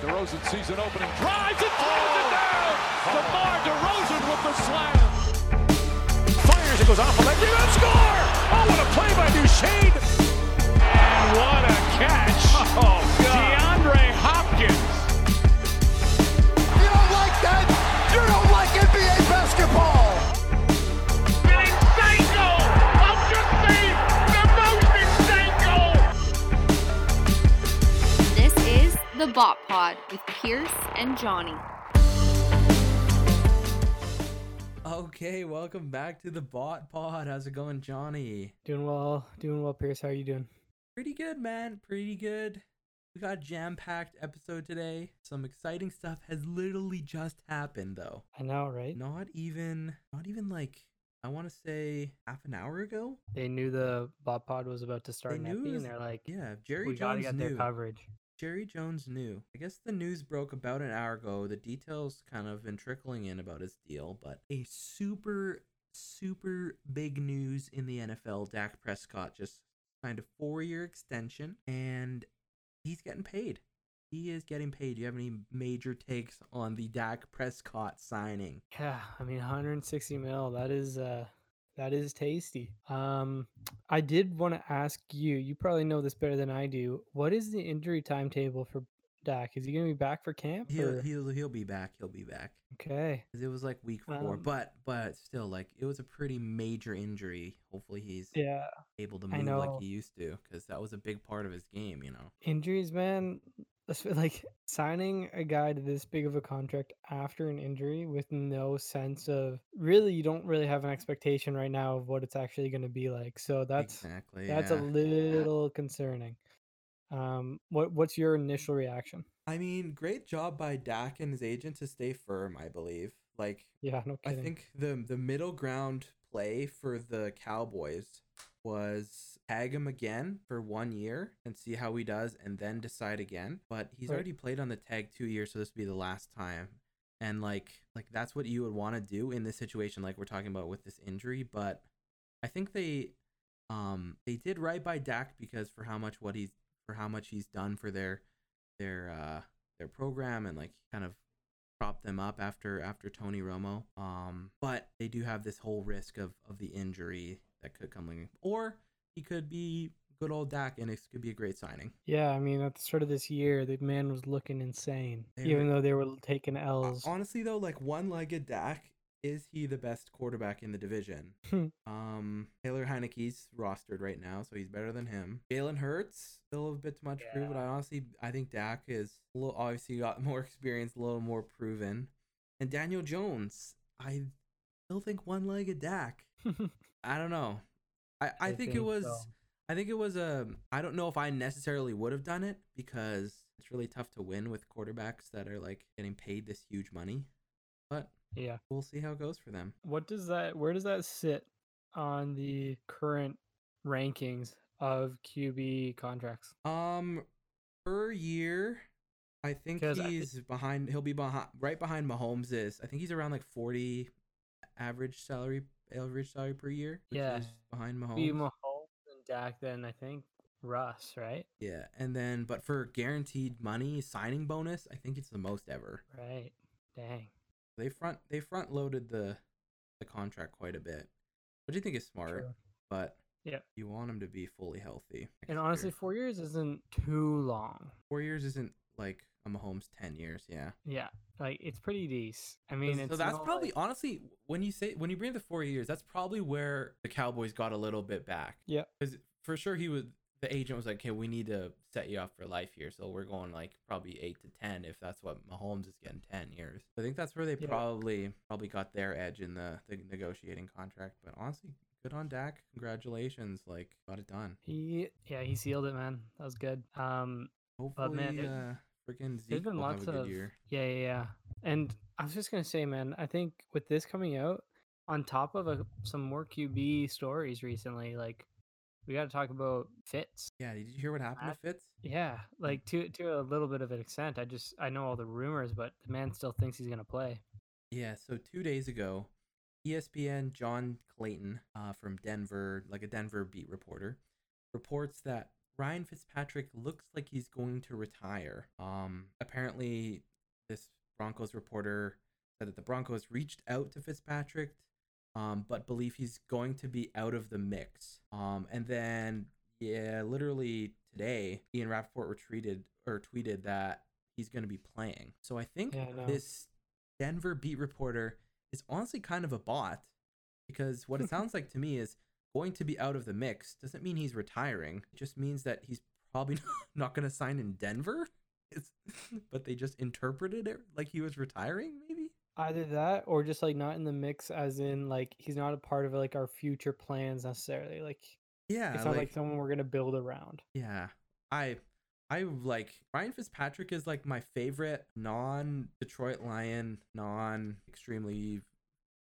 DeRozan sees an opening, drives and throws it down. DeMar DeRozan with the slam. Fires, it goes off a leg, rebound, score! Oh, what a play by Duchene! And what a catch! Oh, God. DeAndre Hopkins. You don't like that? You don't like NBA basketball! Spinning Stanko! I'll just say the most Stanko! This is the Bot Pod with Pierce and Johnny. Okay, welcome back to the Bot Pod. How's it going, Johnny? Doing well, doing well, Pierce. How are you doing? Pretty good, man. Pretty good. We got a jam-packed episode today. Some exciting stuff has literally just happened, though. I know, right? Not even, not even like I want to say half an hour ago. They knew the bot pod was about to start They in knew was- and they're like, Yeah, Jerry "We gotta Jones get their coverage." Jerry Jones knew. I guess the news broke about an hour ago. The details kind of been trickling in about his deal, but a super, super big news in the NFL. Dak Prescott just signed a four year extension and he's getting paid. He is getting paid. Do you have any major takes on the Dak Prescott signing? Yeah, I mean, 160 mil. That is, uh, that is tasty. Um, I did want to ask you. You probably know this better than I do. What is the injury timetable for Dak? Is he gonna be back for camp? He'll he'll he'll be back. He'll be back. Okay. it was like week four, Um, but but still like it was a pretty major injury. Hopefully he's Yeah. able to move like he used to because that was a big part of his game, you know. Injuries, man. Like signing a guy to this big of a contract after an injury with no sense of really, you don't really have an expectation right now of what it's actually going to be like. So that's exactly. that's yeah. a little concerning. Um, what what's your initial reaction? I mean, great job by Dak and his agent to stay firm. I believe. Like, Yeah, no kidding. I think the the middle ground play for the Cowboys was tag him again for one year and see how he does, and then decide again. But he's Right. already played on the tag two years, so this would be the last time. And like, like that's what you would want to do in this situation, like we're talking about with this injury. But I think they, um, they did right by Dak because for how much what he's for how much he's done for their their uh their program and like kind of prop them up after after Tony Romo. Um, but they do have this whole risk of of the injury that could come in, or he could be good old Dak, and it could be a great signing. Yeah, I mean, at the start of this year, the man was looking insane, They even were- though they were taking L's. honestly, though, like one-legged Dak. Is he the best quarterback in the division? Hmm. um, Taylor Heinicke's rostered right now, so he's better than him. Jalen Hurts still a bit too much prove, but I honestly I think Dak is a little obviously got more experience, a little more proven. And Daniel Jones, I still think one-legged Dak. I don't know. I, I, I think, it was so. I think it was a I don't know if I necessarily would have done it because it's really tough to win with quarterbacks that are like getting paid this huge money. But yeah. we'll see how it goes for them. What does that? Where does that sit on the current rankings of QB contracts? Um per year I think 'Cause I he's behind he'll be behind right behind Mahomes is. I think he's around like 40 average salary average salary per year, which Yeah. is behind Mahomes. Be Mahomes and Dak, then I think Russ, right? Yeah, and then but for guaranteed money signing bonus, I think it's the most ever. Right. Dang. They front they front loaded the the contract quite a bit, which I think is smart. True. But yeah, you want him to be fully healthy. And honestly, year. four years isn't too long. four years isn't like a Mahomes ten years. Yeah, Yeah, like it's pretty decent. I mean, so it's that's probably like- honestly when you say when you bring the four years, that's probably where the Cowboys got a little bit back. yeah, because for sure he was the agent was like, "Okay, we need to set you up for life here, so we're going like probably eight to ten if that's what Mahomes is getting ten years." I think that's where they Yeah. probably probably got their edge in the, the negotiating contract. But honestly, good on Dak. Congratulations, like got it done. he yeah he sealed it, man. That was good. Um, Hopefully, man, uh, freaking there's Zeke been will lots have a good of year. yeah yeah yeah. And I was just gonna say, man, I think with this coming out, on top of a, some more QB stories recently, like we got to talk about Fitz. Yeah, did you hear what happened I- to Fitz? Yeah, like to to a little bit of an extent. I just I know all the rumors, but the man still thinks he's gonna play. Yeah, so two days ago, ESPN John Clayton uh, from Denver, like a Denver beat reporter, reports that Ryan Fitzpatrick looks like he's going to retire. Um, apparently, this Broncos reporter said that the Broncos reached out to Fitzpatrick, um, but believe he's going to be out of the mix. Um, and then yeah, literally today, Ian Rapoport retweeted or tweeted that he's going to be playing. So I think Yeah, I this Denver beat reporter is honestly kind of a bot because what it sounds like to me is going to be out of the mix doesn't mean he's retiring. It just means that he's probably not going to sign in Denver. It's, but they just interpreted it like he was retiring, maybe. Either that or just like not in the mix, as in like he's not a part of like our future plans necessarily. Like Yeah, it's not like someone we're gonna build around. Yeah. I I like Ryan Fitzpatrick is like my favorite non Detroit Lion, non extremely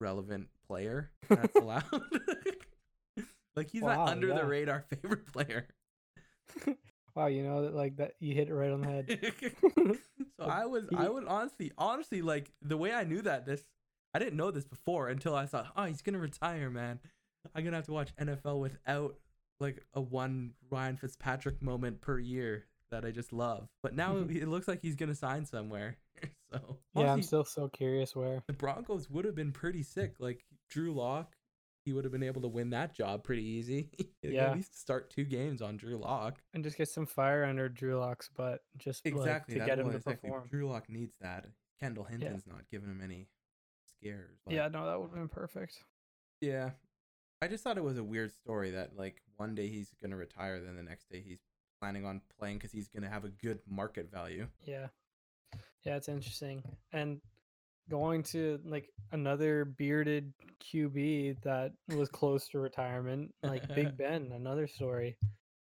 relevant player that's allowed. Like he's Wow, under yeah. the radar favorite player. Wow, you know that like that you hit it right on the head. so I was I would honestly honestly like the way I knew that this I didn't know this before until I thought, oh he's gonna retire, man. I'm gonna have to watch NFL without like a one Ryan Fitzpatrick moment per year that I just love. But now it looks like he's gonna sign somewhere. so yeah, I'm still so curious where. the Broncos would have been pretty sick. Like Drew Lock, he would have been able to win that job pretty easy. Yeah. At least start two games on Drew Lock. And just get some fire under Drew Lock's butt, just Exactly. like, to get him to exactly. perform. Drew Lock needs that. Kendall Hinton's not giving him any scares. but- Yeah, no, that would have been perfect. Yeah. I just thought it was a weird story that like one day he's gonna retire, then the next day he's planning on playing because he's gonna have a good market value. Yeah. Yeah, it's interesting. And going to like another bearded QB that was close to retirement, like Big Ben, another story.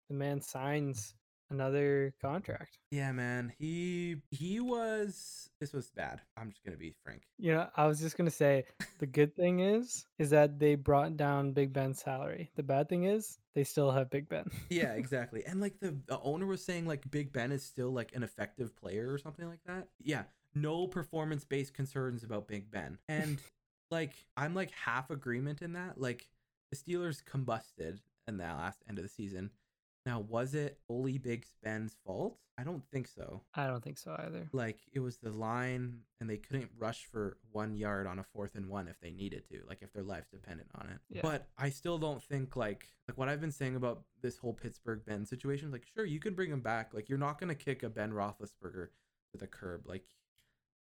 The man signs another contract. Yeah, man. He he was. This was bad. I'm just gonna be frank. You know, I was just gonna say the good thing is is that they brought down Big Ben's salary. The bad thing is they still have Big Ben. Yeah, exactly. and like the, the owner was saying, like Big Ben is still like an effective player or something like that. Yeah, no performance based concerns about Big Ben, and like I'm like half agreement in that. Like the Steelers combusted in that last end of the season. Now, was it fully Big Ben's fault? I don't think so. I don't think so either. Like it was the line, and they couldn't rush for one yard on a fourth and one if they needed to, like if their life's dependent on it. Yeah. But I still don't think like like what I've been saying about this whole Pittsburgh Ben situation. Like, sure, you can bring him back. Like, you're not gonna kick a Ben Roethlisberger to the curb. Like,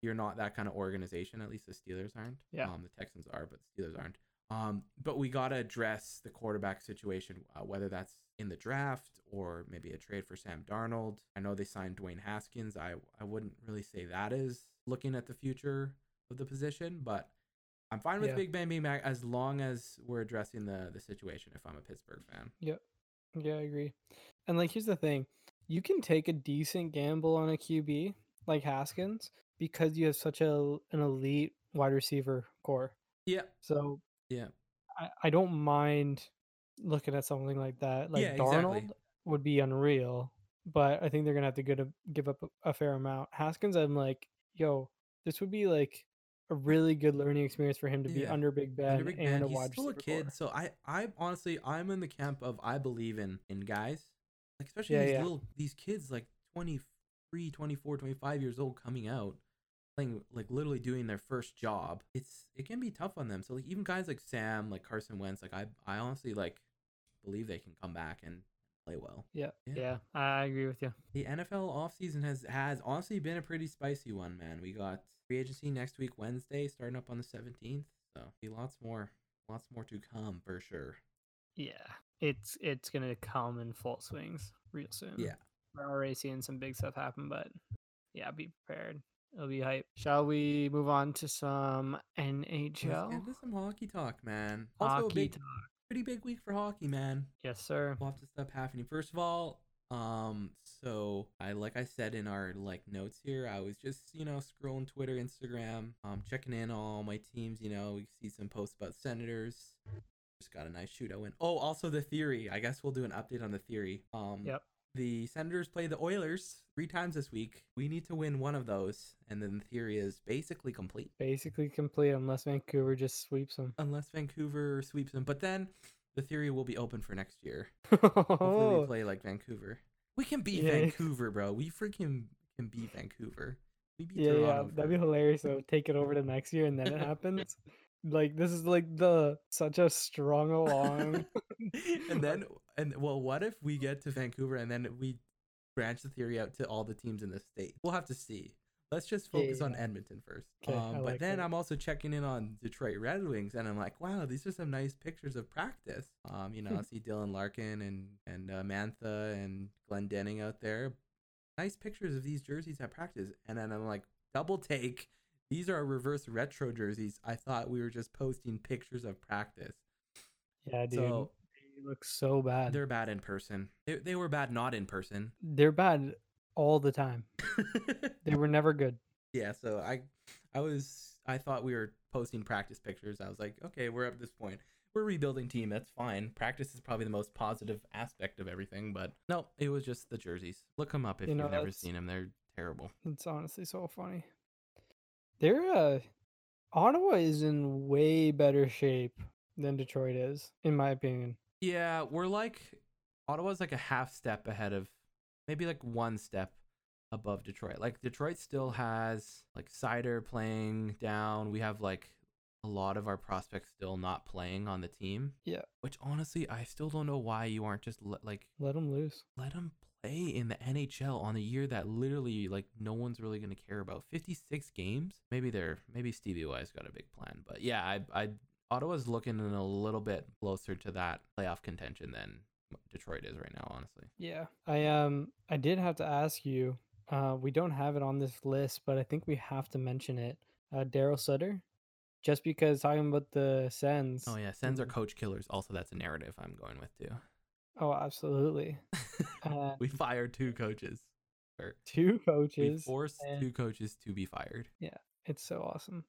you're not that kind of organization. At least the Steelers aren't. Yeah. Um, the Texans are, but the Steelers aren't. Um, but we gotta address the quarterback situation, uh, whether that's in the draft or maybe a trade for Sam Darnold. I know they signed Dwayne Haskins. I I wouldn't really say that is looking at the future of the position, but I'm fine with Yeah. Big Ben being back as long as we're addressing the the situation. If I'm a Pittsburgh fan, Yep. Yeah, I agree. And like here's the thing. You can take a decent gamble on a QB like Haskins because you have such a an elite wide receiver core. yeah, So yeah, I, I don't mind looking at something like that. Like Yeah, Darnold exactly. would be unreal, but I think they're gonna have to get a, give up a, a fair amount. Haskins, I'm like, yo, this would be like a really good learning experience for him to be Yeah. under Big Ben Under Big and Ben, a he's wide still a kid. core. So I I honestly I'm in the camp of I believe in in guys, like especially Yeah, these yeah. little these kids like 23, 24, 25 years old coming out playing like literally doing their first job. It's it can be tough on them. So like even guys like Sam, like Carson Wentz, like I I honestly like believe they can come back and play well. Yeah, Yeah. yeah, I agree with you. The NFL offseason has has honestly been a pretty spicy one, man. We got free agency next week Wednesday starting up on the 17th. So be lots more lots more to come for sure. Yeah, it's it's gonna come in full swings real soon. Yeah. We're already seeing some big stuff happen, but yeah, be prepared. It'll be hype. Shall we move on to some NHL? Let's NHL? get into some hockey talk, man. Also a Hockey big, talk. pretty big week for hockey, man. Yes, sir. Lots of stuff happening. First of all, um, so I like I said in our like notes here, I was just you know scrolling Twitter, Instagram, um, checking in on all my teams. You know, we see some posts about Senators. Just got a nice shootout win. Oh, also the theory. I guess we'll do an update on the theory. Um, Yep. The Senators play the Oilers three times this week. We need to win one of those, and then the theory is basically complete Basically complete unless Vancouver just sweeps them. unless Vancouver sweeps them. But then the theory will be open for next year. Hopefully, we Oh, play like Vancouver. We can beat Yeah. Vancouver, bro. We freaking can beat Vancouver. We beat yeah, yeah, Toronto. that'd be hilarious. So take it over to next year, and then it happens. like this is like the such a strong along. and then and well, what if we get to Vancouver and then we branch the theory out to all the teams in the state? We'll have to see. Let's just Yeah, focus on. Edmonton first. I um, but like then that. I'm also checking in on Detroit Red Wings, and I'm like, wow, these are some nice pictures of practice. Um, you know, I see Dylan Larkin and and uh, Mantha and Glenn Denning out there. Nice pictures of these jerseys at practice, and then I'm like, double take. These are reverse retro jerseys. I thought we were just posting pictures of practice. yeah, dude, So look so bad. they're bad in person. They, they were bad not in person. they're bad all the time. They were never good. yeah, so I I was I thought we were posting practice pictures. I was like, okay, we're at this point. We're rebuilding team. That's fine. Practice is probably the most positive aspect of everything, but no, it was just the jerseys. Look them up if You know, have never seen them. They're terrible. It's honestly so funny. They're uh Ottawa is in way better shape than Detroit is, in my opinion. Yeah, we're like Ottawa's like a half step ahead of maybe like one step above Detroit. Like Detroit still has like Seider playing down. We have like a lot of our prospects still not playing on the team. Yeah. Which honestly, I still don't know why you aren't just le- like Let them loose. let them play in the NHL on a year that literally like no one's really going to care about. 56 games. Maybe they're maybe Stevie Y's got a big plan, but yeah, I I Ottawa's looking in a little bit closer to that playoff contention than Detroit is right now, honestly. Yeah. I um I did have to ask you. Uh we don't have it on this list, but I think we have to mention it. Uh Darryl Sutter. Just because talking about the Sens. Oh yeah, Sens are Mhm. coach killers. Also, that's a narrative I'm going with too. Oh, absolutely. Uh, we fired two coaches. Or two we coaches. forced and- two coaches to be fired. Yeah, it's so awesome.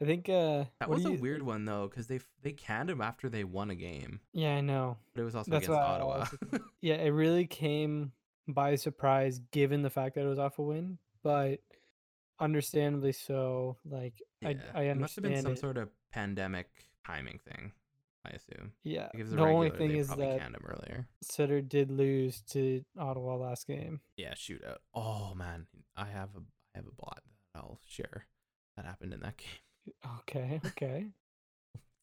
I think uh That was a you- weird one though, because they they canned him after they won a game, Yeah, I know. but it was also That's against Ottawa. also Yeah, it really came by surprise given the fact that it was off a win, but understandably so. Like I I it must have been understand some it. sort of pandemic timing thing. I assume. yeah. Like if it was The only thing is that canned him earlier. Sutter did lose to Ottawa last game. Yeah, shootout. Oh man, I have a I have a bot that I'll share. That happened in that game. Okay, okay.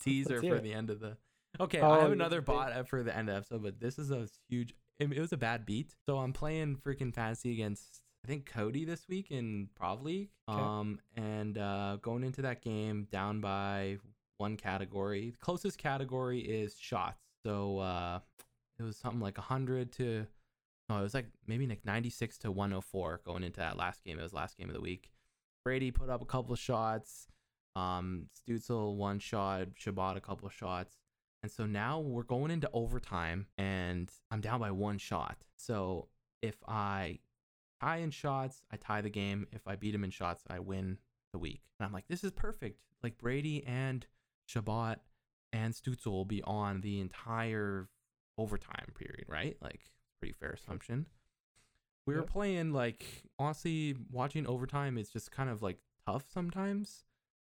Teaser for the end of the. Okay, Oh, I have another bot for the end of the episode, but this is a huge. It it was a bad beat. So I'm playing freaking fantasy against I think Cody this week in Prov League. Okay. Um, and uh, going into that game down by one category. The closest category is shots. So uh, it was something like 100 to. No, it was like maybe like 96 to 104 going into that last game. It was last game of the week. Brady put up a couple of shots. Um, Stützle one shot, Chabot a couple shots. And so now we're going into overtime and I'm down by one shot. So if I tie in shots, I tie the game. If I beat him in shots, I win the week. And I'm like, this is perfect. Like Brady and Chabot and Stützle will be on the entire overtime period, right? Like, pretty fair assumption. We were Yep. playing like honestly, watching overtime is just kind of like tough sometimes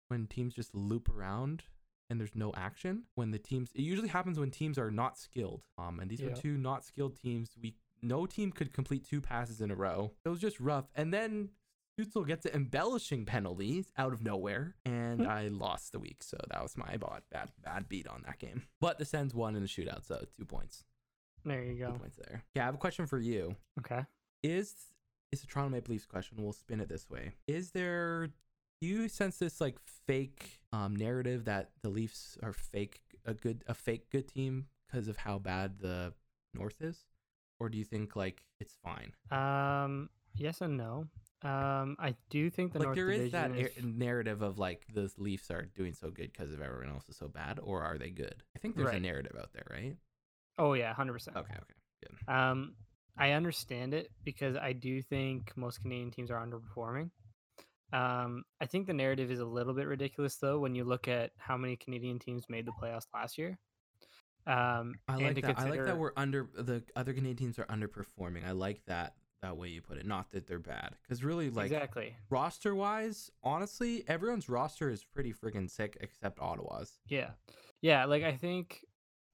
when teams just loop around and there's no action. When the teams, it usually happens when teams are not skilled. Um, and these were two not skilled teams. We no team could complete two passes in a row. It was just rough. And then Stützle gets an embellishing penalties out of nowhere, and Hmm. I lost the week. So that was my bad bad bad beat on that game. But the Sens won in the shootout, so two points. There you Two go. points there. Yeah, I have a question for you Okay. is it's a Toronto Maple Leafs question. We'll spin it this way. Is there you sense this like fake um narrative that the Leafs are fake a good a fake good team because of how bad the North is? Or do you think like it's fine? Um yes and no. Um I do think the like North there is that is ar- narrative of like the Leafs are doing so good because of everyone else is so bad, or are they good? I think there's a narrative out there, right? Oh yeah, 100%. Okay, okay, good. Um, I understand it because I do think most Canadian teams are underperforming. Um, I think the narrative is a little bit ridiculous though when you look at how many Canadian teams made the playoffs last year. Um, I like that. I like that we're under the other Canadian teams are underperforming. I like that that way you put it. Not that they're bad, because really, like exactly. roster wise, honestly, everyone's roster is pretty freaking sick except Ottawa's. Yeah, yeah. Like I think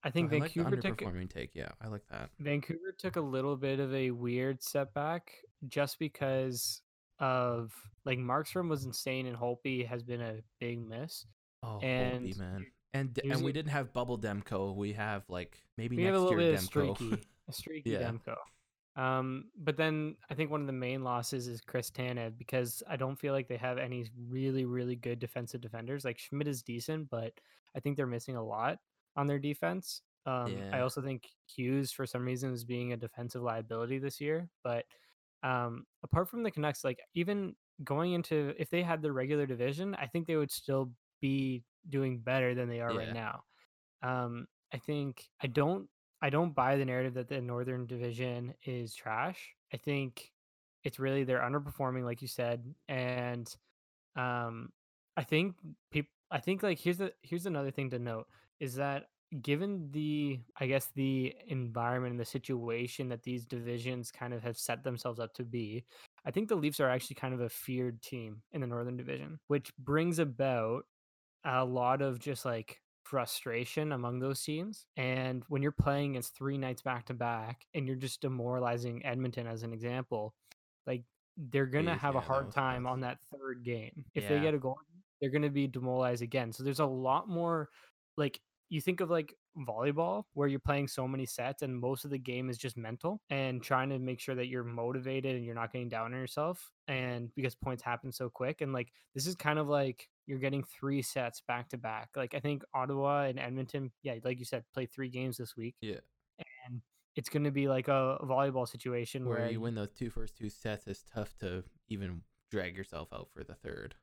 I think I like the Vancouver took underperforming take. Yeah, I like that. Vancouver took a little bit of a weird setback just because of like Markstrom was insane and Holtby has been a big miss. Oh, And Holtby, man. And and we didn't have Bubble Demko. We have like maybe we next have a little year bit of streaky, a streaky Yeah. Demko. Um, but then I think one of the main losses is Chris Tanev because I don't feel like they have any really, really good defensive defenders. Like Schmidt is decent, but I think they're missing a lot on their defense. Um, I also think Hughes, for some reason, is being a defensive liability this year. But um, apart from the Canucks, like even going into if they had the regular division, I think they would still be doing better than they are Yeah. right now. Um, I think I don't I don't buy the narrative that the Northern Division is trash. I think it's really they're underperforming, like you said, and um, I think people. I think like here's the here's another thing to note is that given the I guess the environment and the situation that these divisions kind of have set themselves up to be, I think the Leafs are actually kind of a feared team in the Northern Division, which brings about a lot of just like frustration among those teams. And when you're playing against three nights back to back and you're just demoralizing Edmonton as an example, like they're gonna have yeah, a hard time nuts. on that third game. If they get a goal, they're gonna be demoralized again. So there's a lot more like you think of like volleyball where you're playing so many sets and most of the game is just mental and trying to make sure that you're motivated and you're not getting down on yourself and because points happen so quick and like this is kind of like you're getting three sets back to back like i think ottawa and edmonton yeah like you said play three games this week Yeah. and it's going to be like a volleyball situation Where where you win those two first two sets, it's tough to even drag yourself out for the third.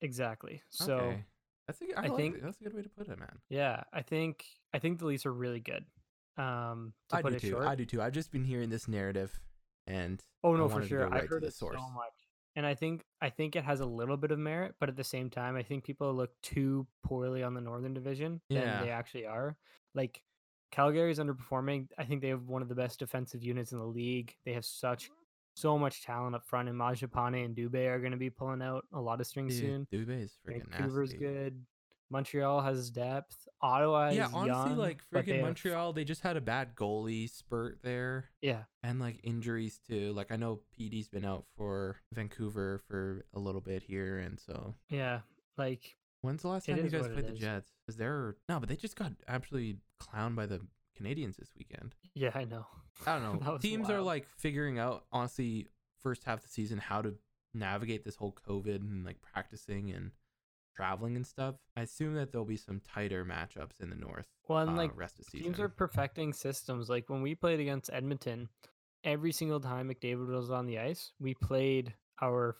exactly so okay. That's a, I, I like think- it. that's a good way to put it, man. yeah i think i think the leafs are really good um to I put do it too. short I do too. I've just been hearing this narrative, and Oh I no, for sure. right I've heard the it so source. much, and I think I think it has a little bit of merit, but at the same time, I think people look too poorly on the Northern Division Yeah. than they actually are. Like Calgary's underperforming. I think they have one of the best defensive units in the league. They have such so much talent up front, and Mangiapane and Dubé are going to be pulling out a lot of strings soon. Dubé is freaking Vancouver's nasty. good. Montreal has depth. Ottawa Yeah, honestly, young, like but they freaking have- Montreal, they just had a bad goalie spurt there, Yeah, and like injuries too. Like I know PD's been out for Vancouver for a little bit here, and so yeah. Like when's the last time you guys played the is. Jets? Is there no? But they just got absolutely clowned by the Canadiens this weekend. yeah, I know. I don't know. Teams are like figuring out honestly first half of the season how to navigate this whole COVID and like practicing and traveling and stuff. I assume that there'll be some tighter matchups in the north. Well, and uh, like rest of season. teams are perfecting systems. Like when we played against Edmonton, every single time McDavid was on the ice, we played our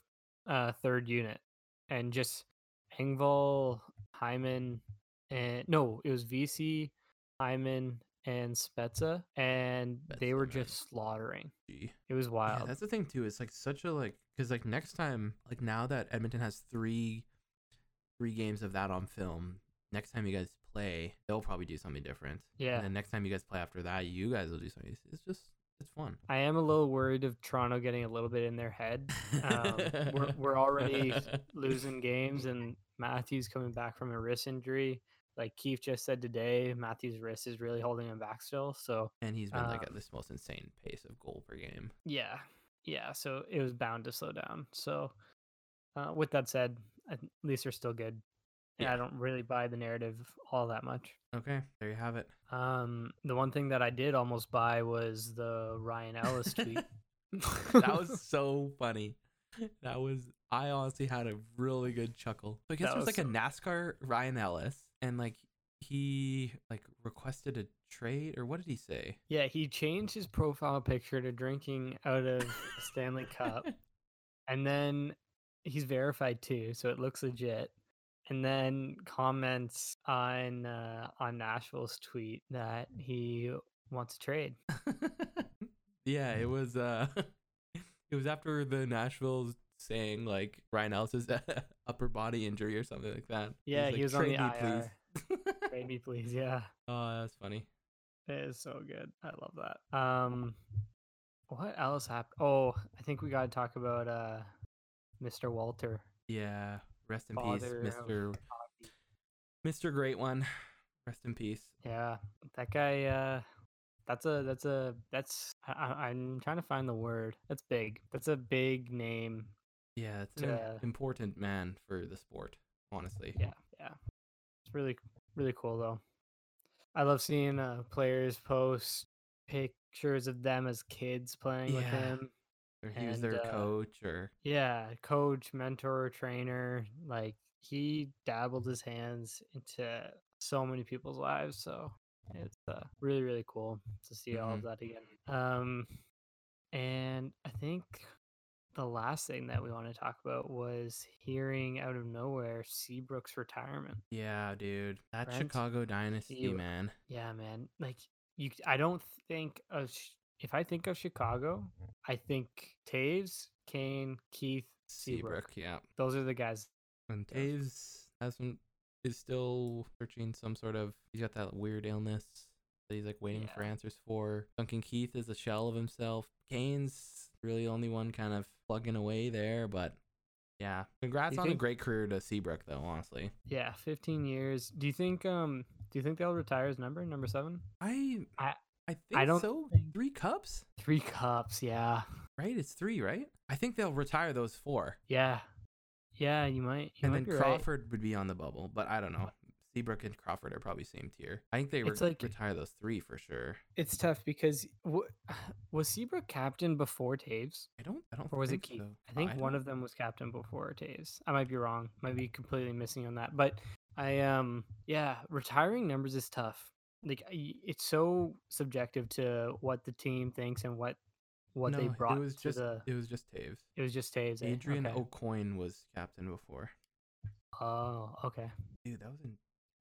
uh, third unit and just Engvall, Hyman, and no, it was VC, Hyman, and Spezza, and they Spezza, were man. just slaughtering. It was Yeah, wild. that's the thing too. It's like such a like because like next time, like now that Edmonton has three three games of that on film, next time you guys play, they'll probably do something different. Yeah. And then next time you guys play after that, you guys will do something. It's- It's just it's fun. I am a little worried of Toronto getting a little bit in their head. Um, we're, we're already losing games, and Matthews coming back from a wrist injury. Like Keith just said today, Matthews' wrist is really holding him back still. So and he's been like um, at this most insane pace of goal per game. yeah, yeah. So it was bound to slow down. So uh, with that said, at least they're still good. And I don't really buy the narrative all that much. Okay, there you have it. Um, the one thing that I did almost buy was the Ryan Ellis tweet. that was so funny. That was I honestly had a really good chuckle. So I guess That it was was like a NASCAR Ryan Ellis, and like he like requested a trade or what did he say? Yeah, he changed his profile picture to drinking out of a Stanley Cup. And then he's verified too, so it looks legit. And then comments on uh, on Nashville's tweet that he wants a trade. yeah, it was uh it was after the Nashville's saying like Ryan Ellis's upper body injury or something like that. Yeah, like, he was on the "Trade me, IR. please." Trade me, please. Yeah, oh, that's funny. it is so good. I love that. Um, what else happened? Oh, I think we got to talk about uh, Mr. Walter. Yeah, rest in Father peace, Mr. Mr. Great One. Rest in peace. Yeah, that guy. Uh, that's a that's a that's. I- I'm trying to find the word. That's big. That's a big name. Yeah, it's an To- important man for the sport, honestly. Yeah, yeah. It's really really cool though. I love seeing uh, players post pictures of them as kids playing with him. Or he was their uh, coach, or Yeah, coach, mentor, trainer. Like he dabbled his hands into so many people's lives. So it's uh, really, really cool to see all of Mm-hmm. that again. Um, and I think the last thing that we want to talk about was hearing out of nowhere Seabrook's retirement. yeah, dude, that Chicago dynasty, you- man. Yeah, man. Like you, I don't think of. If I think of Chicago, I think Toews, Kane, Keith, Seabrook. Seabrook, yeah. Those are the guys And Toews hasn't is still searching some sort of. He's got that weird illness that he's like waiting for answers for. Duncan Keith is a shell of himself. Kane's really the only one kind of plugging away there, but yeah. Congrats you on a great career to Seabrook, though. Honestly, Yeah, 15 years. Do you think um do you think they'll retire his number, number 7? I I- I think I don't so. think- Three cups, 3 cups, yeah. right? It's three, right? I think they'll retire those four, Yeah. Yeah, you might you and might then be right. Crawford would be on the bubble, but I don't know. Seabrook and Crawford are probably same tier. I think they It's re- like- retire those three for sure. It's tough because w- was Seabrook captain before Toews I don't. I don't. or was it Keith? so. I think one of them was captain before Toews. I might be wrong. Might be completely missing on that. But I um yeah, retiring numbers is tough. Like it's so subjective to what the team thinks and what what they brought It was to just. the It was just Toews. it was just Toews. eh? Adrian okay. Aucoin was captain before. Oh, okay. Dude, that was in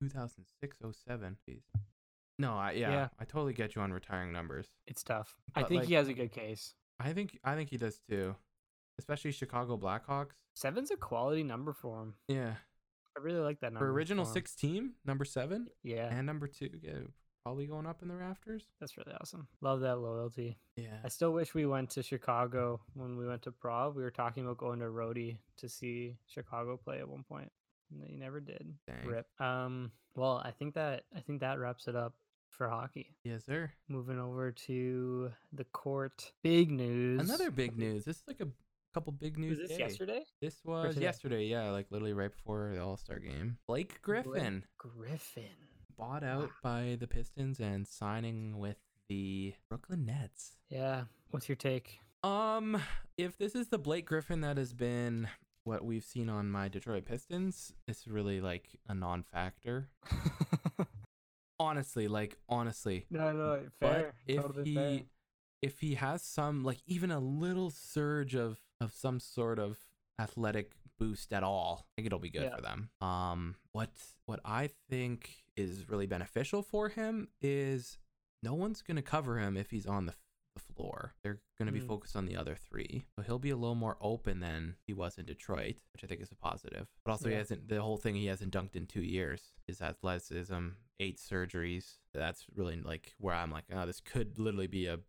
2006, 07. Jeez. No, I yeah, Yeah. I totally get you on retiring numbers. It's tough. I But, think he like- has a good case. I think I think he does too, especially Chicago Blackhawks. Seven's a quality number for him. Yeah, I really like that number. for original for him. six team, number seven Yeah, and number two, yeah, probably going up in the rafters. that's really awesome. Love that loyalty. Yeah, I still wish we went to Chicago when we went to Prague. We were talking about going to Rhodey to see Chicago play at one point. They never did. Dang. Rip. Um. Well, I think that I think that wraps it up for hockey. yes, sir. Moving over to the court. Big news. Another big news. This is like a couple big news. Was this day. yesterday? This was yesterday. Yeah, like literally right before the All Star game. Blake Griffin Griffin. bought out by the Pistons and signing with the Brooklyn Nets. Yeah. What's your take? Um, if this is the Blake Griffin that has been what we've seen on my Detroit Pistons, it's really like a non-factor. Honestly, like honestly, no, no, fair. but if totally he fair. if he has some like even a little surge of of some sort of athletic boost at all, I think it'll be good Yeah. for them. Um, what what I think is really beneficial for him is no one's gonna cover him if he's on the, f- the floor. They're gonna be Mm. focused on the other three, so he'll be a little more open than he was in Detroit, which I think is a positive. But also, he hasn't the whole thing. He hasn't dunked in two years. His athleticism, eight surgeries. That's really like where I'm like, oh, this could literally be a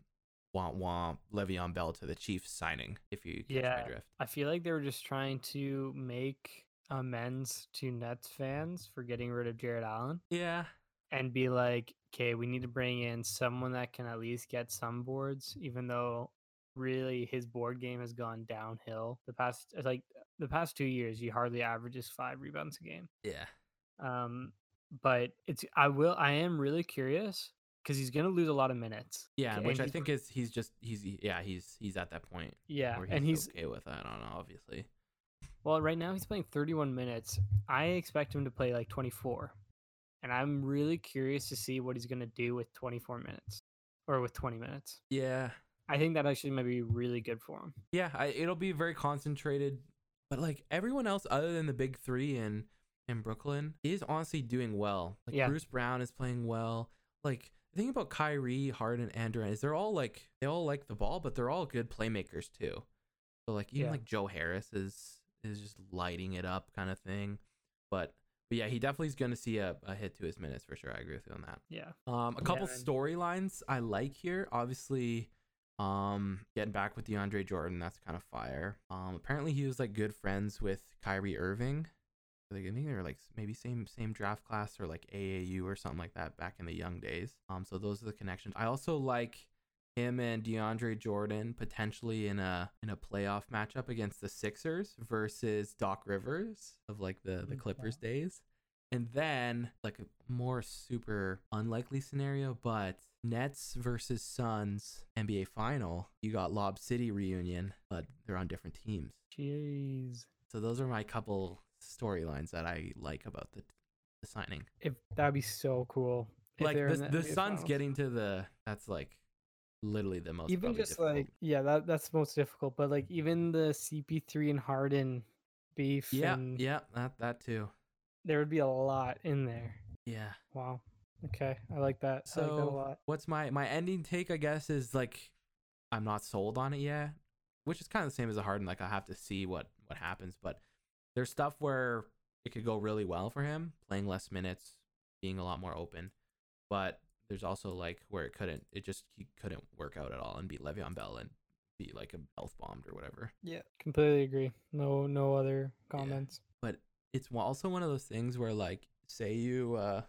womp womp Le'Veon Bell to the Chiefs signing if you catch Yeah. my drift. I feel like they were just trying to make amends to Nets fans for getting rid of Jarrett Allen Yeah. And be like, okay, we need to bring in someone that can at least get some boards, even though really his board game has gone downhill the past it's like the past two years. He hardly averages five rebounds a game. Yeah. Um, but it's I will I am really curious because he's gonna lose a lot of minutes. Yeah, Okay, which I think is he's just he's yeah he's he's at that point Yeah, where he's, and he's okay with that. I don't know, obviously. Well, right now he's playing 31 minutes. I expect him to play like 24. And I'm really curious to see what he's going to do with 24 minutes or with 20 minutes. Yeah, I think that actually might be really good for him. yeah, I, it'll be very concentrated, but like everyone else other than the big three in in Brooklyn is honestly doing well. Like Yeah. Bruce Brown is playing well. Like the thing about Kyrie, Harden, and Durant is they're all like they all like the ball, but they're all good playmakers too. So like even Yeah. like Joe Harris is is just lighting it up kind of thing. But but yeah, he definitely is going to see a, a hit to his minutes for sure. I agree with you on that. Yeah. Um, a couple and- storylines I like here. Obviously, um, getting back with DeAndre Jordan, that's kind of fire. Um, apparently he was like good friends with Kyrie Irving, Like I think they were like maybe same same draft class or like AAU or something like that back in the young days. Um, so those are the connections. I also like him and DeAndre Jordan potentially in a in a playoff matchup against the Sixers versus Doc Rivers of like the the mm, Clippers days. And then like a more super unlikely scenario, but Nets versus Suns NBA final. You got Lob City reunion, but they're on different teams. Jeez. So those are my couple storylines that I like about the, the signing. If that'd be so cool. like they're the, the Suns finals. getting to the that's like literally the most even just difficult. like yeah, that that's most difficult. But like even the CP3 and Harden beef, yeah and yeah that that too there would be a lot in there. yeah. Wow. Okay, I like that. I like that a So lot. what's my my ending take? I guess is like I'm not sold on it yet, which is kind of the same as a Harden. Like I have to see what what happens, but there's stuff where it could go really well for him, playing less minutes, being a lot more open. But there's also like where it couldn't, it just he couldn't work out at all and be Le'Veon Bell and be like a health bombed or whatever. Yeah, completely agree. No, no other comments. But it's also one of those things where like say you uh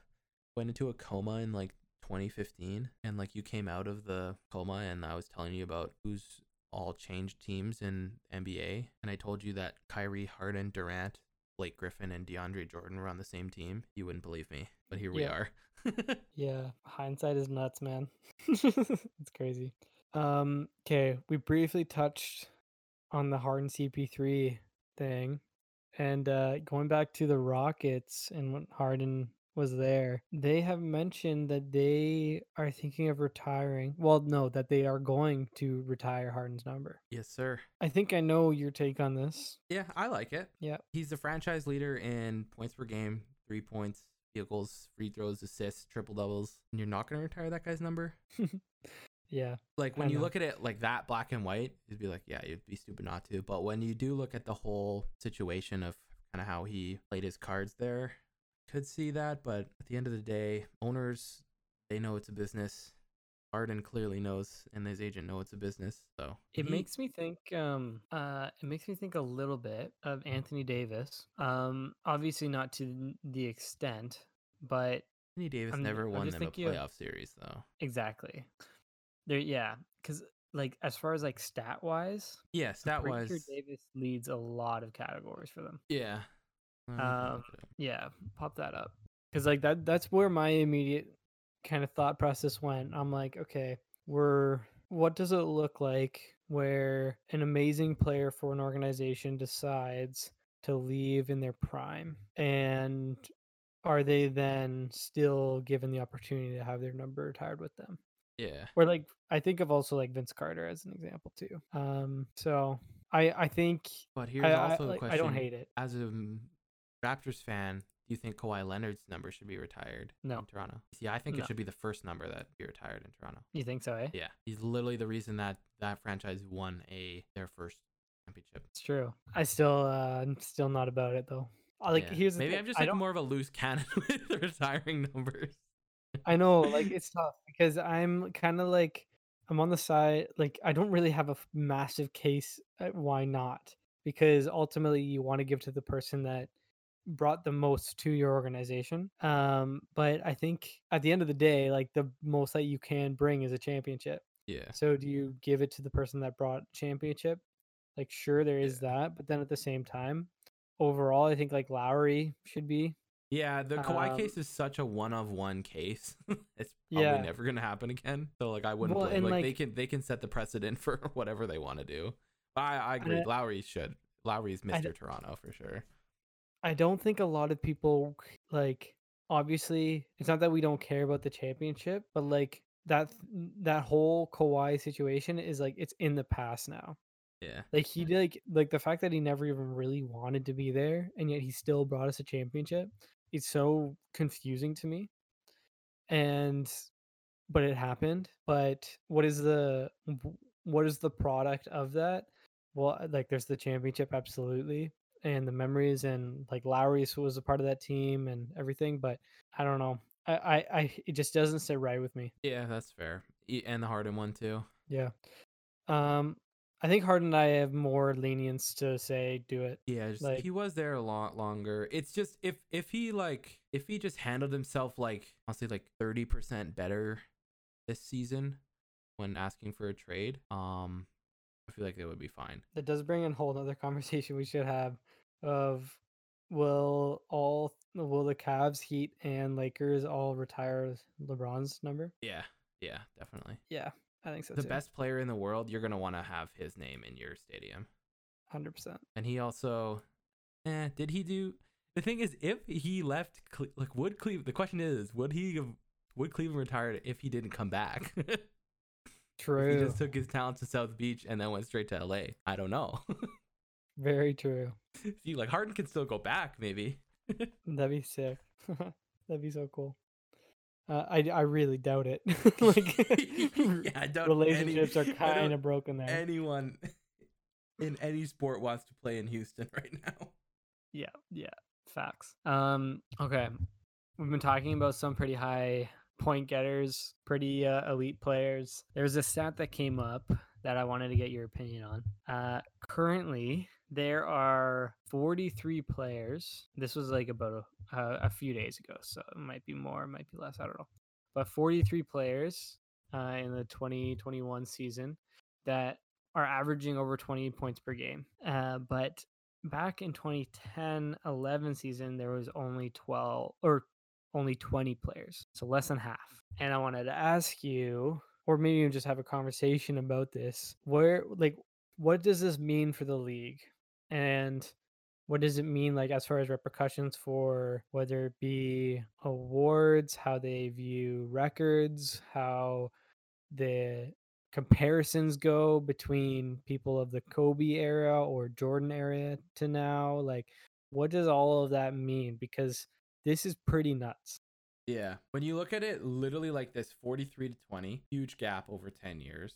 went into a coma in like 2015 and like you came out of the coma and I was telling you about who's all changed teams in NBA and I told you that Kyrie, Harden, Durant, Blake Griffin and DeAndre Jordan were on the same team, you wouldn't believe me. But here we Yeah. are. Yeah, hindsight is nuts, man. it's crazy. Um, okay, we briefly touched on the Harden CP3 thing, and uh, going back to the Rockets and when Harden was there, they have mentioned that they are thinking of retiring. Well, no, that they are going to retire Harden's number. yes, sir. I think I know your take on this. Yeah, I like it. Yeah. He's the franchise leader in points per game, three points, free throws, assists, triple doubles. And you're not going to retire that guy's number? Yeah, like when you know. look at it like that black and white you'd be like yeah you'd be stupid not to but when you do look at the whole situation of kind of how he played his cards there could see that but at the end of the day owners they know it's a business Harden clearly knows and his agent know it's a business so It he- makes me think um uh it makes me think a little bit of Anthony Davis. Um obviously not to the extent, but Anthony Davis I'm- never won them a thinking of- playoff series though exactly. There yeah, cuz like as far as like stat wise, yeah stat wise Davis leads a lot of categories for them. yeah Um, Yeah, pop that up. Cuz like that that's where my immediate kind of thought process went. I'm like, okay, we're what does it look like where an amazing player for an organization decides to leave in their prime? And are they then still given the opportunity to have their number retired with them? Yeah. Or like i think of also like vince carter as an example too. Um so i i think but here's I, I, also a like, question I don't hate it. as a Raptors fan, do you think Kawhi Leonard's number should be retired No. in Toronto? See, I think No. it should be the first number that be retired in Toronto. you think so eh Yeah, he's literally the reason that that franchise won a their first championship. it's true i still uh i'm still not about it though Uh, like Yeah. here's the maybe thing, I'm just like more of a loose cannon with retiring numbers. I know, like it's tough because I'm kind of like I'm on the side. Like I don't really have a massive case. At why not? Because ultimately, you want to give to the person that brought the most to your organization. Um, but I think at the end of the day, like the most that you can bring is a championship. Yeah, So do you give it to the person that brought championship? Like sure there is that, but then at the same time, overall, I think like Lowry should be. yeah. The Kawhi Um, case is such a one of one case. it's probably Yeah. never gonna happen again. So like, I wouldn't Well, blame. and, Like, they can they can set the precedent for whatever they want to do. But I I agree. I- Lowry should. Lowry's Mr. Toronto for sure. I don't think a lot of people like obviously it's not that we don't care about the championship, but like that that whole Kawhi situation is like it's in the past now. Yeah. Like he like like the fact that he never even really wanted to be there and yet he still brought us a championship. It's so confusing to me. And but it happened. But what is the what is the product of that? Well, like there's the championship absolutely and the memories and like Lowry's was a part of that team and everything, but I don't know. I I, I it just doesn't sit right with me. Yeah, that's fair. And the Harden one too. Yeah. Um I think Harden and I have more lenience to say do it. Yeah, just, Like- he was there a lot longer. It's just if if he like if he just handled himself like I'll say like thirty percent better this season when asking for a trade, um, I feel like it would be fine. That does bring in a whole other conversation we should have of will all will the Cavs, Heat, and Lakers all retire LeBron's number? Yeah, yeah, definitely. Yeah, I think so The too. best player in the world, you're gonna want to have his name in your stadium. hundred percent. And he also, eh, did he do? The thing is, if he left, Cle- like, would Cleveland? The question is, would he have? Would Cleveland retire if he didn't come back? True. he just took his talent to South Beach and then went straight to LA. I don't know. Very true. See, like Harden can still go back, maybe. That'd be sick. That'd be so cool. Uh, I I really doubt it. like Yeah, I doubt relationships I are kind of broken there. Anyone in any sport wants to play in Houston right now. Yeah, yeah, facts. Um, okay, we've been talking about some pretty high point getters, pretty uh, elite players. There's a stat that came up that I wanted to get your opinion on. Uh, currently, there are 43 players. This was like about a, uh, a few days ago, so it might be more, it might be less. I don't know, but 43 players uh, in the 2021 season that are averaging over 20 points per game. Uh, but back in 2010 11 season there was only 12 or only 20 players so less than half and i wanted to ask you or maybe even just have a conversation about this where like what does this mean for the league and what does it mean like as far as repercussions for whether it be awards how they view records how the comparisons go between people of the Kobe era or Jordan era to now? Like, what does all of that mean? Because this is pretty nuts. Yeah. When you look at it literally like this 43 to 20, huge gap over 10 years.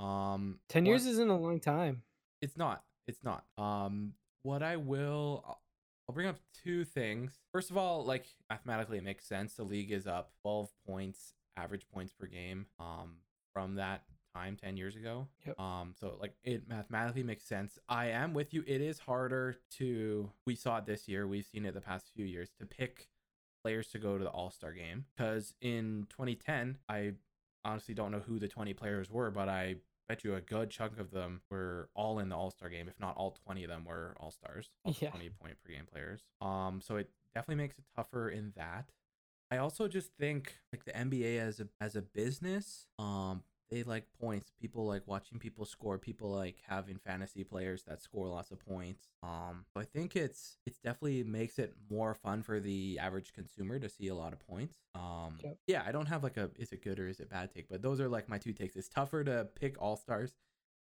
Um 10 one- years isn't a long time. it's not. It's not. Um what I will I'll, I'll bring up two things. First of all, like mathematically it makes sense. The league is up 12 points average points per game um from that time 10 years ago. Yep. Um so like it mathematically makes sense. I am with you. It is harder to we saw it this year. We've seen it the past few years to pick players to go to the All-Star game because in 2010, I honestly don't know who the 20 players were, but I bet you a good chunk of them were all in the All-Star game. If not all 20 of them were All-Stars, all Yeah. 20 point per game players. Um so it definitely makes it tougher in that. I also just think like the NBA as a as a business, um, they like points. People like watching people score. People like having fantasy players that score lots of points. Um, so I think it's it's definitely makes it more fun for the average consumer to see a lot of points. Um, Yep. yeah, I don't have like a is it good or is it bad take, but those are like my two takes. It's tougher to pick all stars,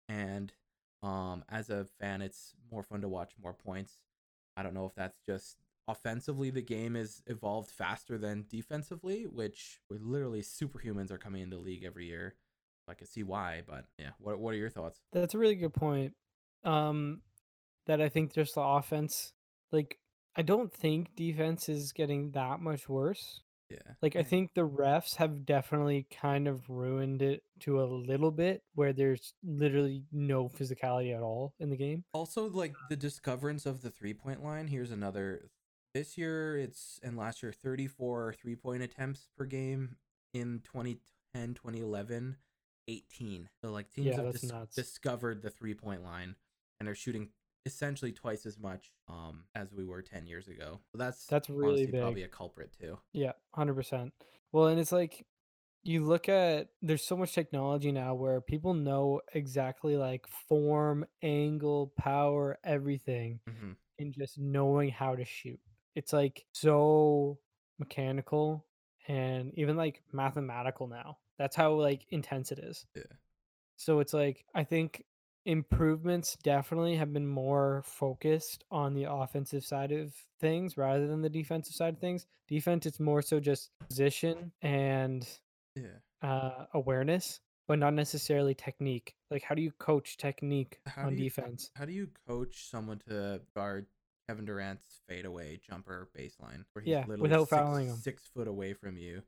and um, as a fan, it's more fun to watch more points. I don't know if that's just offensively the game is evolved faster than defensively, which we're literally superhumans are coming into the league every year. I can see why, but yeah. What what are your thoughts? That's a really good point. Um, that I think just the offense, like, I don't think defense is getting that much worse. Yeah. Like, I think the refs have definitely kind of ruined it to a little bit where there's literally no physicality at all in the game. Also, like the discoverance of the three point line. Here's another. This year, it's and last year, 34 three point attempts per game. In 2010, 2011, 18. So, like, teams Yeah, have dis- discovered the three point line and are shooting essentially twice as much um as we were 10 years ago. So that's That's really honestly probably a culprit too. Yeah, hundred percent. Well, and it's like you look at there's so much technology now where people know exactly like form, angle, power, everything, hmm and just knowing how to shoot. It's like so mechanical and even like mathematical now. That's how like intense it is. Yeah. So it's like I think improvements definitely have been more focused on the offensive side of things rather than the defensive side of things. Defense it's more so just position and Yeah. uh awareness, but not necessarily technique. Like how do you coach technique How on you- defense? How do you coach someone to guard Kevin Durant's fadeaway jumper baseline, where he's Yeah, literally without six, fouling him. six foot away from you,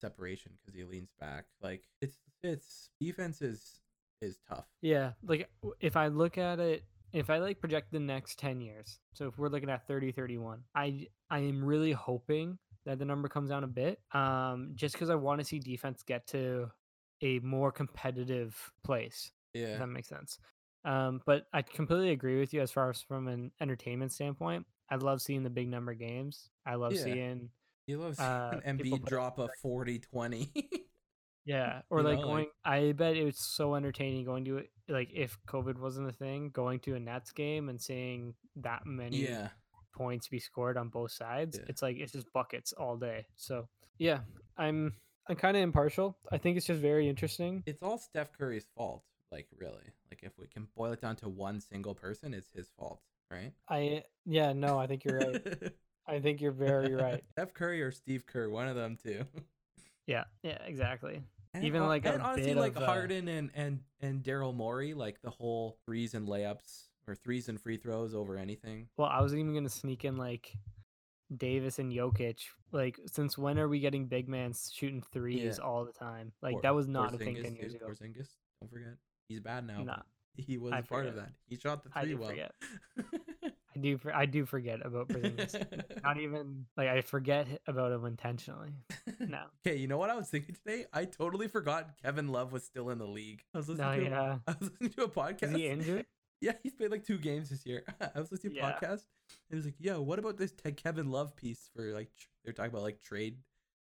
separation because he leans back. Like it's it's defense is is tough. Yeah, like if I look at it, if I like project the next 10 years, so if we're looking at 30 31, I I am really hoping that the number comes down a bit. Um just cuz I want to see defense get to a more competitive place. If Yeah. that makes sense. Um but I completely agree with you as far as from an entertainment standpoint. I love seeing the big number games. I love Yeah. seeing You love uh, Embiid drop a 40 20. Yeah, or You like know, going. like- I bet it was so entertaining going to it. Like if COVID wasn't a thing, going to a Nets game and seeing that many yeah. points be scored on both sides. Yeah. It's like it's just buckets all day. So yeah, I'm I'm kind of impartial. I think it's just very interesting. It's all Steph Curry's fault, like really. Like if we can boil it down to one single person, it's his fault, right? I yeah no, I think you're right. I think you're very right. Steph Curry or Steve Kerr, one of them too. Yeah, yeah, exactly. And Even, hon- like, a and honestly, bit like of, Harden and and and Daryl Morey, like the whole threes and layups or threes and free throws over anything. Well, I wasn't even gonna sneak in like Davis and Jokic. Like, since when are we getting big man shooting threes Yeah. all the time? Like Por- that was not a thing ten years too, ago. Porzingis, don't forget, he's bad now. Nah, he was I a part of that. He shot the three do well. I do. I do forget about Porzingis. not even like I forget about him intentionally. No. Okay, you know what I was thinking today? I totally forgot Kevin Love was still in the league. I was listening No, to a- yeah. I was listening to a podcast. Is he injured? Yeah, he's played like two games this year. I was listening to a Yeah. podcast and it was like, "Yo, what about this Kevin Love piece for like tr- they're talking about like trade,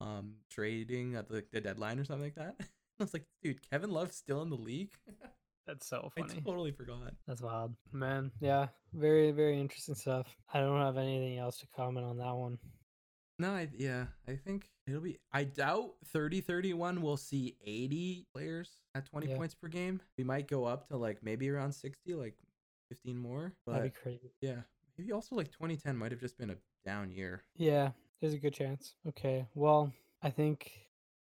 um, trading at the, the deadline or something like that." I was like, "Dude, Kevin Love's still in the league." That's so funny. I totally forgot. That's wild, man. Yeah, very very interesting stuff. I don't have anything else to comment on that one. No, I, yeah, I think it'll be. I doubt 30 31 will see 80 players at 20 Yeah. points per game. We might go up to like maybe around 60, like 15 more. That'd be crazy. yeah, maybe also like 2010 might have just been a down year. Yeah, there's a good chance. Okay, well, I think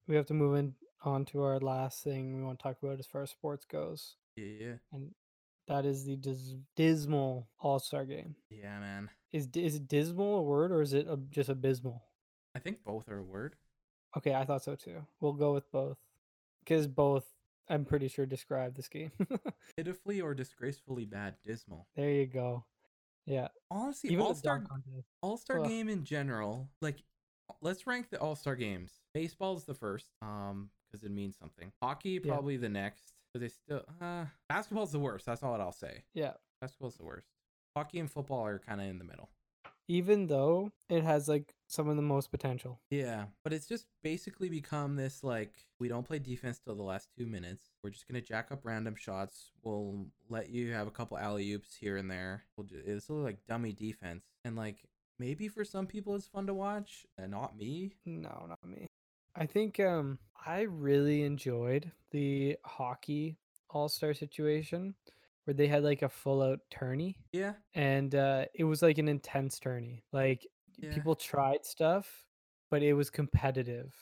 we have to move in on to our last thing we want to talk about as far as sports goes, Yeah, yeah, and that is the dis- dismal All Star game. yeah, man. Is is dismal a word or is it just abysmal? I think both are a word. Okay, I thought so too. We'll go with both because both, I'm pretty sure, describe this game. Pitifully or disgracefully bad, dismal. there you go. Yeah, Honestly, All Star. All Star Ugh. game in general, like let's rank the All Star games. Baseball's the first, um, because it means something. Hockey Yeah. probably the next, because they still. Uh, basketball's the worst. That's all I'll say. Yeah, Basketball's the worst. Hockey and football are kind of in the middle. even though it has like some of the most potential. Yeah, but it's just basically become this like we don't play defense till the last two minutes. We're just gonna jack up random shots. We'll let you have a couple alley oops here and there. We'll do, it's sort of like dummy defense, and like maybe for some people it's fun to watch, and not me. No, not me. I think um I really enjoyed the hockey all-star situation where they had like a full-out tourney Yeah, and uh it was like an intense tourney. Like Yeah. people tried stuff, but it was competitive.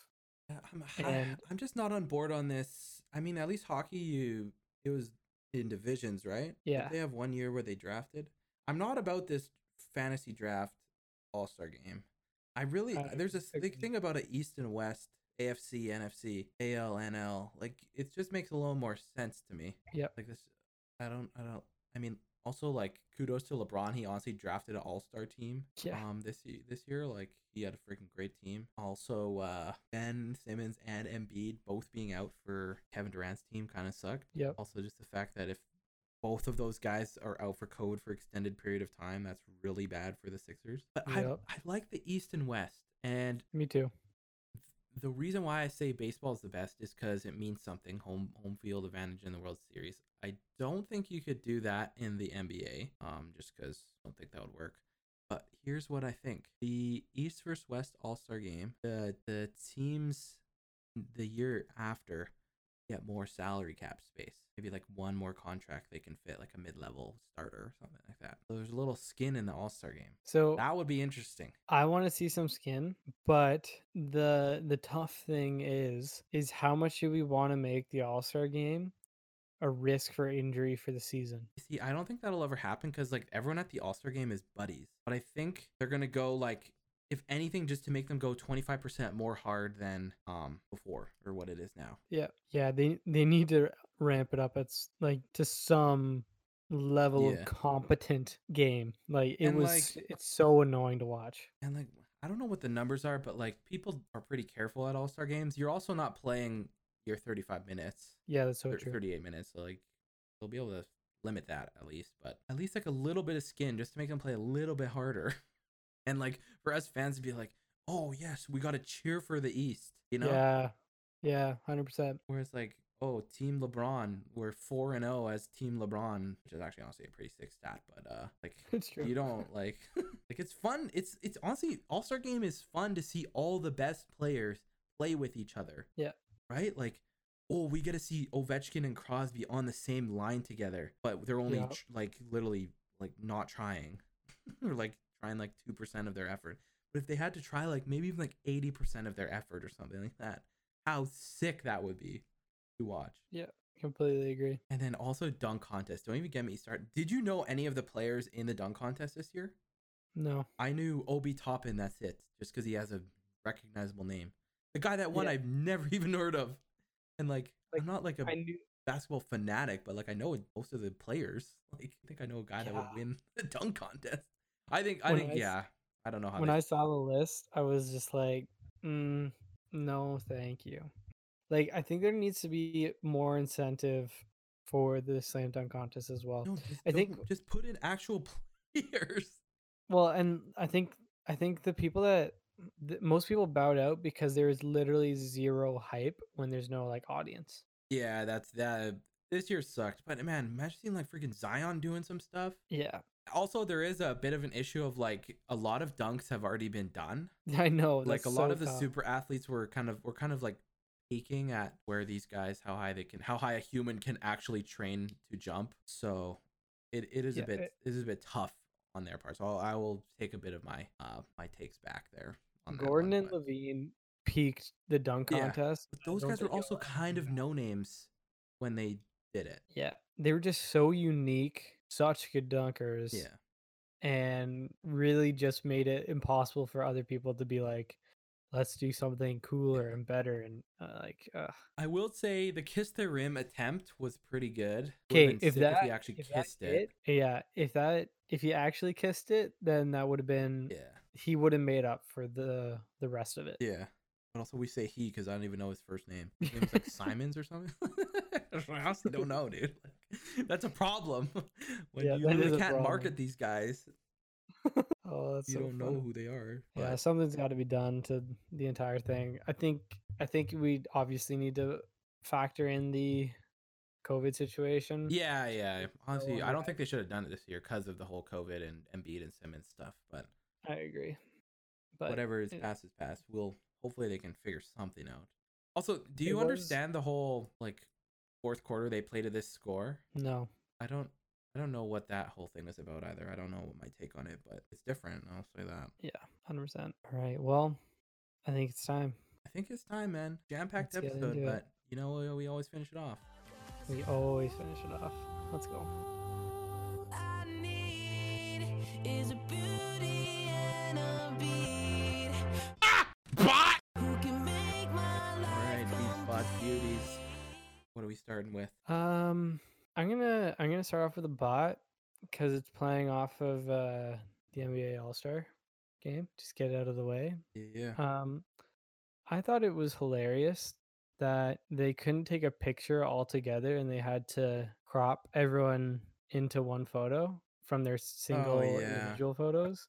I'm, And- I'm just not on board on this. I mean, at least hockey, you it was in divisions, right? Yeah. They have one year where they drafted. I'm not about this fantasy draft all star game. I really I there's big thing about it East and West, AFC, NFC, AL, NL. Like it just makes a little more sense to me. Yeah. Like this, I don't, I don't. I mean, also like kudos to LeBron. He honestly drafted an all star team. Yeah. Um, this ye- this year, like he had a freaking great team. Also, uh, Ben Simmons and Embiid both being out for Kevin Durant's team kind of sucked. Yeah. Also, just the fact that if both of those guys are out for code for extended period of time, that's really bad for the Sixers. But I I like the East and West, and Me too. The reason why I say baseball is the best is because it means something home home field advantage in the World Series. I don't think you could do that in the NBA, um, just because I don't think that would work. But here's what I think: the East versus West All Star Game, the the teams the year after get more salary cap space. Maybe like one more contract they can fit, like a mid level starter or something like that. So there's a little skin in the All Star Game. So That would be interesting. I want to see some skin, but the the tough thing is is how much do we want to make the All-Star game a risk for injury for the season? See, I don't think that'll ever happen because like everyone at the All Star game is buddies. But I think they're gonna go like if anything, just to make them go 25% more hard than um before or what it is now. Yeah, yeah. They they need to ramp it up. It's like to some level Yeah. of competent game. Like it And, was. like- it's so annoying to watch. And like I don't know what the numbers are, but like people are pretty careful at All Star games. You're also not playing your 35 minutes, Yeah, that's so thir- true. 38 minutes. So like they'll be able to limit that at least, but at least like a little bit of skin just to make them play a little bit harder. And like for us fans to be like, oh yes, we got to cheer for the East, you know? Yeah, yeah, hundred percent. Whereas like, oh, Team LeBron, we're four and zero as Team LeBron, which is actually honestly a pretty sick stat. But uh, like, It's true. you don't like, like it's fun. It's it's honestly All Star Game is fun to see all the best players play with each other. Yeah. Right. Like, oh, we get to see Ovechkin and Crosby on the same line together, but they're only Yeah. tr- like literally like not trying, or like trying like two percent of their effort. But if they had to try like maybe even like eighty percent of their effort or something like that, how sick that would be to watch. Yeah, completely agree. And then also dunk contest. Don't even get me started. Did you know any of the players in the dunk contest this year? No. I knew Obi Toppin. That's it, just because he has a recognizable name. The guy that won, Yeah. I've never even heard of. And like, Like, I'm not like a I knew. basketball fanatic, but like I know most of the players. Like, I think I know a guy that would win the dunk contest. I think. I When think. I yeah. I don't know how. When they- I saw the list, I was just like, mm, no, thank you. Like, I think there needs to be more incentive for the slam dunk contest as well. no, just, I think- just put in actual players. Well, and I think I think the people that th- most people bowed out because there is literally zero hype when there's no like audience. Yeah, that's that. This year sucked, but man, imagine seeing like freaking Zion doing some stuff. Yeah, Also, there is a bit of an issue of like a lot of dunks have already been done. I know. like a lot so of the super athletes were kind of were kind of like peeking at where these guys how high they can how high a human can actually train to jump. So it, it is Yeah, a bit it- it is a bit tough on their part. So I'll, I will take a bit of my uh my takes back there. Aaron Gordon and LaVine peaked the dunk Yeah, contest. but those guys were also kind of no names when they did it. Yeah, they were just so unique, such good dunkers. Yeah. and really just made it impossible for other people to be like, let's do something cooler and better and uh, like. Uh, I will say the kiss the rim attempt was pretty good. Okay, if that if he actually if kissed it. hit- yeah, if that if he actually kissed it, then that would have been Yeah. he would have made up for the the rest of it. Yeah. But also we say he because I don't even know his first name. His name's like Simons or something. I honestly don't know, dude. That's a problem when Yeah, you really can't market these guys. Oh, that's You so don't know who they are. Yeah, something's got to be done to the entire thing. I think I think we obviously need to factor in the COVID situation. yeah, yeah. Honestly, I um, don't think they should have done it this year because of the whole COVID and Embiid and Simmons stuff. But, I agree. But whatever is past is past. We'll hopefully they can figure something out. Also, do you was- understand the whole like fourth quarter they played to this score? No. I don't I don't know what that whole thing was about either. I don't know what my take on it, but it's different. I'll say that. Yeah, hundred percent. All right. Well, I think it's time. I think it's time, man. Jam packed Let's episode, into it. but you know we, we always finish it off. We always finish it off. Let's go. I need is a beauty and a beat. Who can make my life right, these bot beauties. We starting with? Um, I'm gonna I'm gonna start off with a bot because it's playing off of uh the NBA All Star game. Just get it out of the way. Yeah. Um, I thought it was hilarious that they couldn't take a picture all together and they had to crop everyone into one photo from their single yeah. individual photos,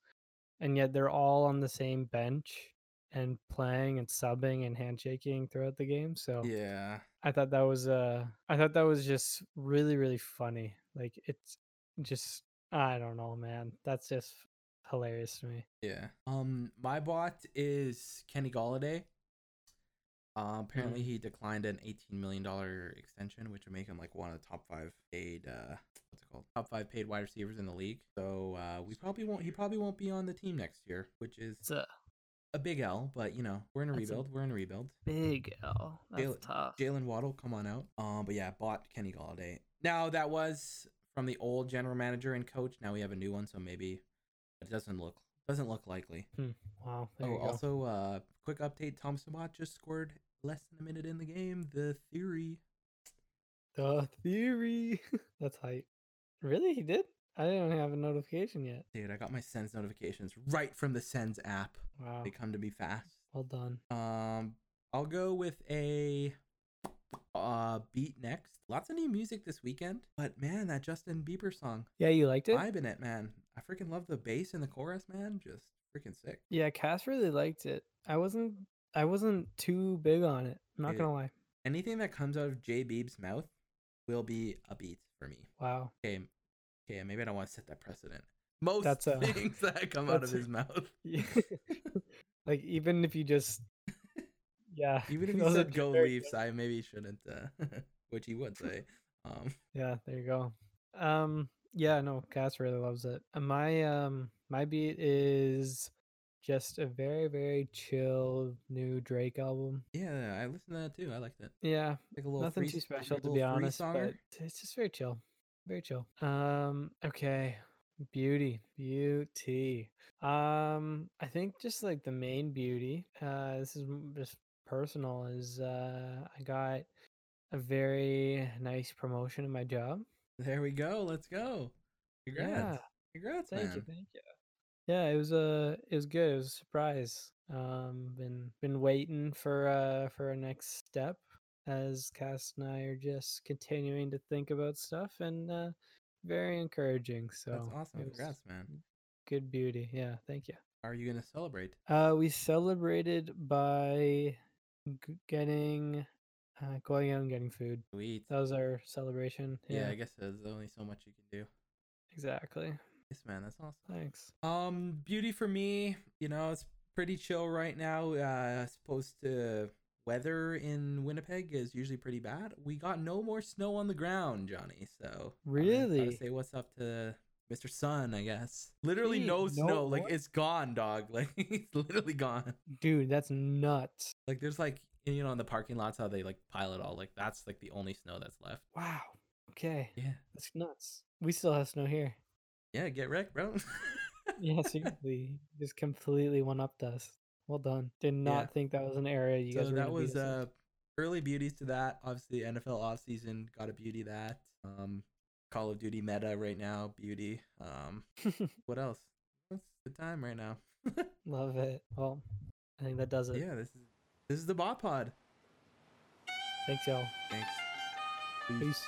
and yet they're all on the same bench and playing and subbing and handshaking throughout the game. So Yeah. I thought that was uh I thought that was just really really funny. Like it's just I don't know, man. That's just hilarious to me. Yeah. Um, my bot is Kenny Golladay. Uh, apparently, Mhm. he declined an eighteen million dollar extension, which would make him like one of the top five paid. Uh, what's it called? Top five paid wide receivers in the league. So uh, we probably won't. He probably won't be on the team next year, which is It's a a big L. But you know, we're in a That's a- rebuild. We're in a rebuild. big L. That's Jaylen- tough. Jaylen Waddle, come on out. Um, but yeah, bought Kenny Golladay. Now that was from the old general manager and coach. Now we have a new one, so maybe it doesn't look Doesn't look likely. Wow. There oh, also, uh, quick update: Tom Chabot just scored less than a minute in the game. The theory. The theory. That's hype. Really? He did? I didn't have a notification yet. Dude, I got my Sens notifications right from the Sens app. Wow. They come to me fast. Well done. Um, I'll go with a uh beat next. Lots of new music this weekend, but man, that Justin Bieber song, Yeah, you liked it? vibing it, man. I freaking love the bass and the chorus, man. Just freaking sick. Yeah, Cass really liked it. I wasn't I wasn't too big on it. I'm not Yeah. gonna lie. Anything that comes out of J Beeb's mouth will be a beat for me. Wow. Okay, okay, maybe I don't want to set that precedent. Most That's a- things that come out of his mouth, Yeah. like even if you just Yeah. even if he said "Go Leafs," I maybe shouldn't, uh, which he would say. Um, Yeah, there you go. Um, yeah, no, Cass really loves it. And my um my beat is just a very very chill new Drake album. yeah, I listened to that too. I liked it. Yeah, Like a little nothing free- too special to be honest, songer. but it's just very chill, very chill. Um, okay, beauty, beauty. Um, I think just like the main beauty. Uh, this is just personal. Is uh, I got a very nice promotion in my job. There we go. Let's go. Congrats. Yeah. Congrats, Thank man. you, thank you. Yeah, it was a it was good. It was a surprise. Um, been been waiting for uh for a next step as Cass and I are just continuing to think about stuff and uh very encouraging. So That's awesome. Congrats, man. Good beauty. Yeah, thank you. Are you gonna celebrate? Uh, we celebrated by g- getting uh going out and getting food. Sweet. That was our celebration. yeah. Yeah, I guess there's only so much you can do. exactly. Yes, man. That's awesome. Thanks. Um, beauty for me, you know, it's pretty chill right now. Uh, as opposed to weather in Winnipeg is usually pretty bad. We got no more snow on the ground, Johnny. So Really? say what's up to Mr. Sun, I guess. Literally Gee, no no snow. Like it's gone, dog. Like it's literally gone. Dude, that's nuts. Like there's like you know in the parking lots how they like pile it all. Like that's like the only snow that's left. Wow. Okay. Yeah. That's nuts. We still have snow here. Yeah, get wrecked, bro. Yeah, seriously. just completely one upped us. Well done. Did not think that was an area you guys so were that was uh early beauties to that. Obviously NFL offseason got a beauty that. Um Call of Duty meta right now, beauty. Um what else? What's the time right now? Love it. Well, I think that does it. yeah, this is this is the bot pod. Thanks, y'all. Thanks. Peace.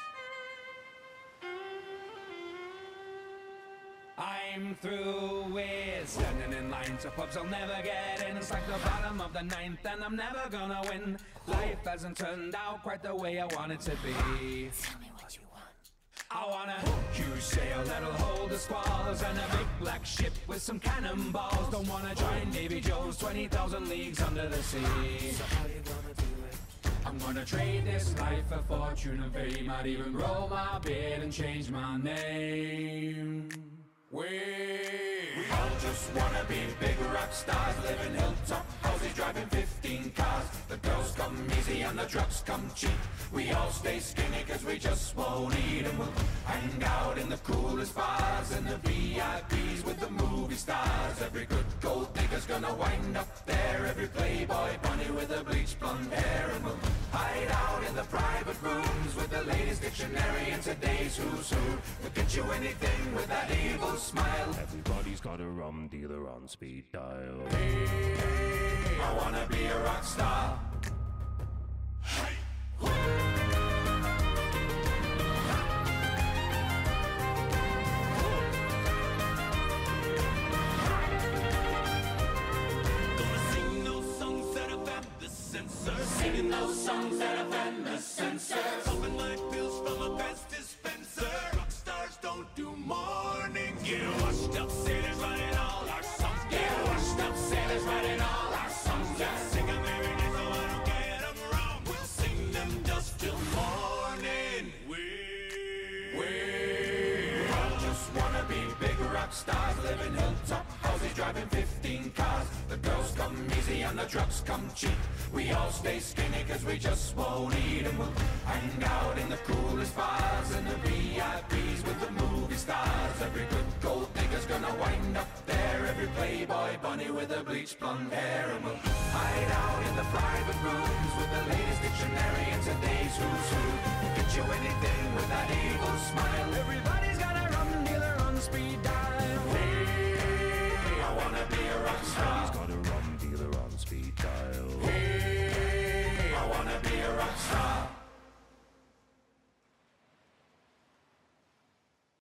I'm through with standing in line to pubs I'll never get in. It's like the bottom of the ninth, and I'm never gonna win. Life hasn't turned out quite the way I want it to be. I want a huge sail that'll hold the squalls and a big black ship with some cannonballs. Don't wanna join Davy Jones 20,000 leagues under the sea. So how you gonna do it? I'm gonna trade this life for fortune and fame. I'd even grow my beard and change my name. We, we all just wanna be big rock stars, living hilltop houses, driving 15 cars. The girls come easy and the drugs come cheap. We all stay skinny cause we just won't eat and we'll hang out in the coolest bars and the VIPs with the movie stars. Every good gold digger's gonna wind up there. Every playboy bunny with a bleached blonde hair and we'll hide out in the private latest dictionary and today's who's who. We'll get you anything with that evil smile. Everybody's got a rum dealer on speed dial. I wanna be a rock star.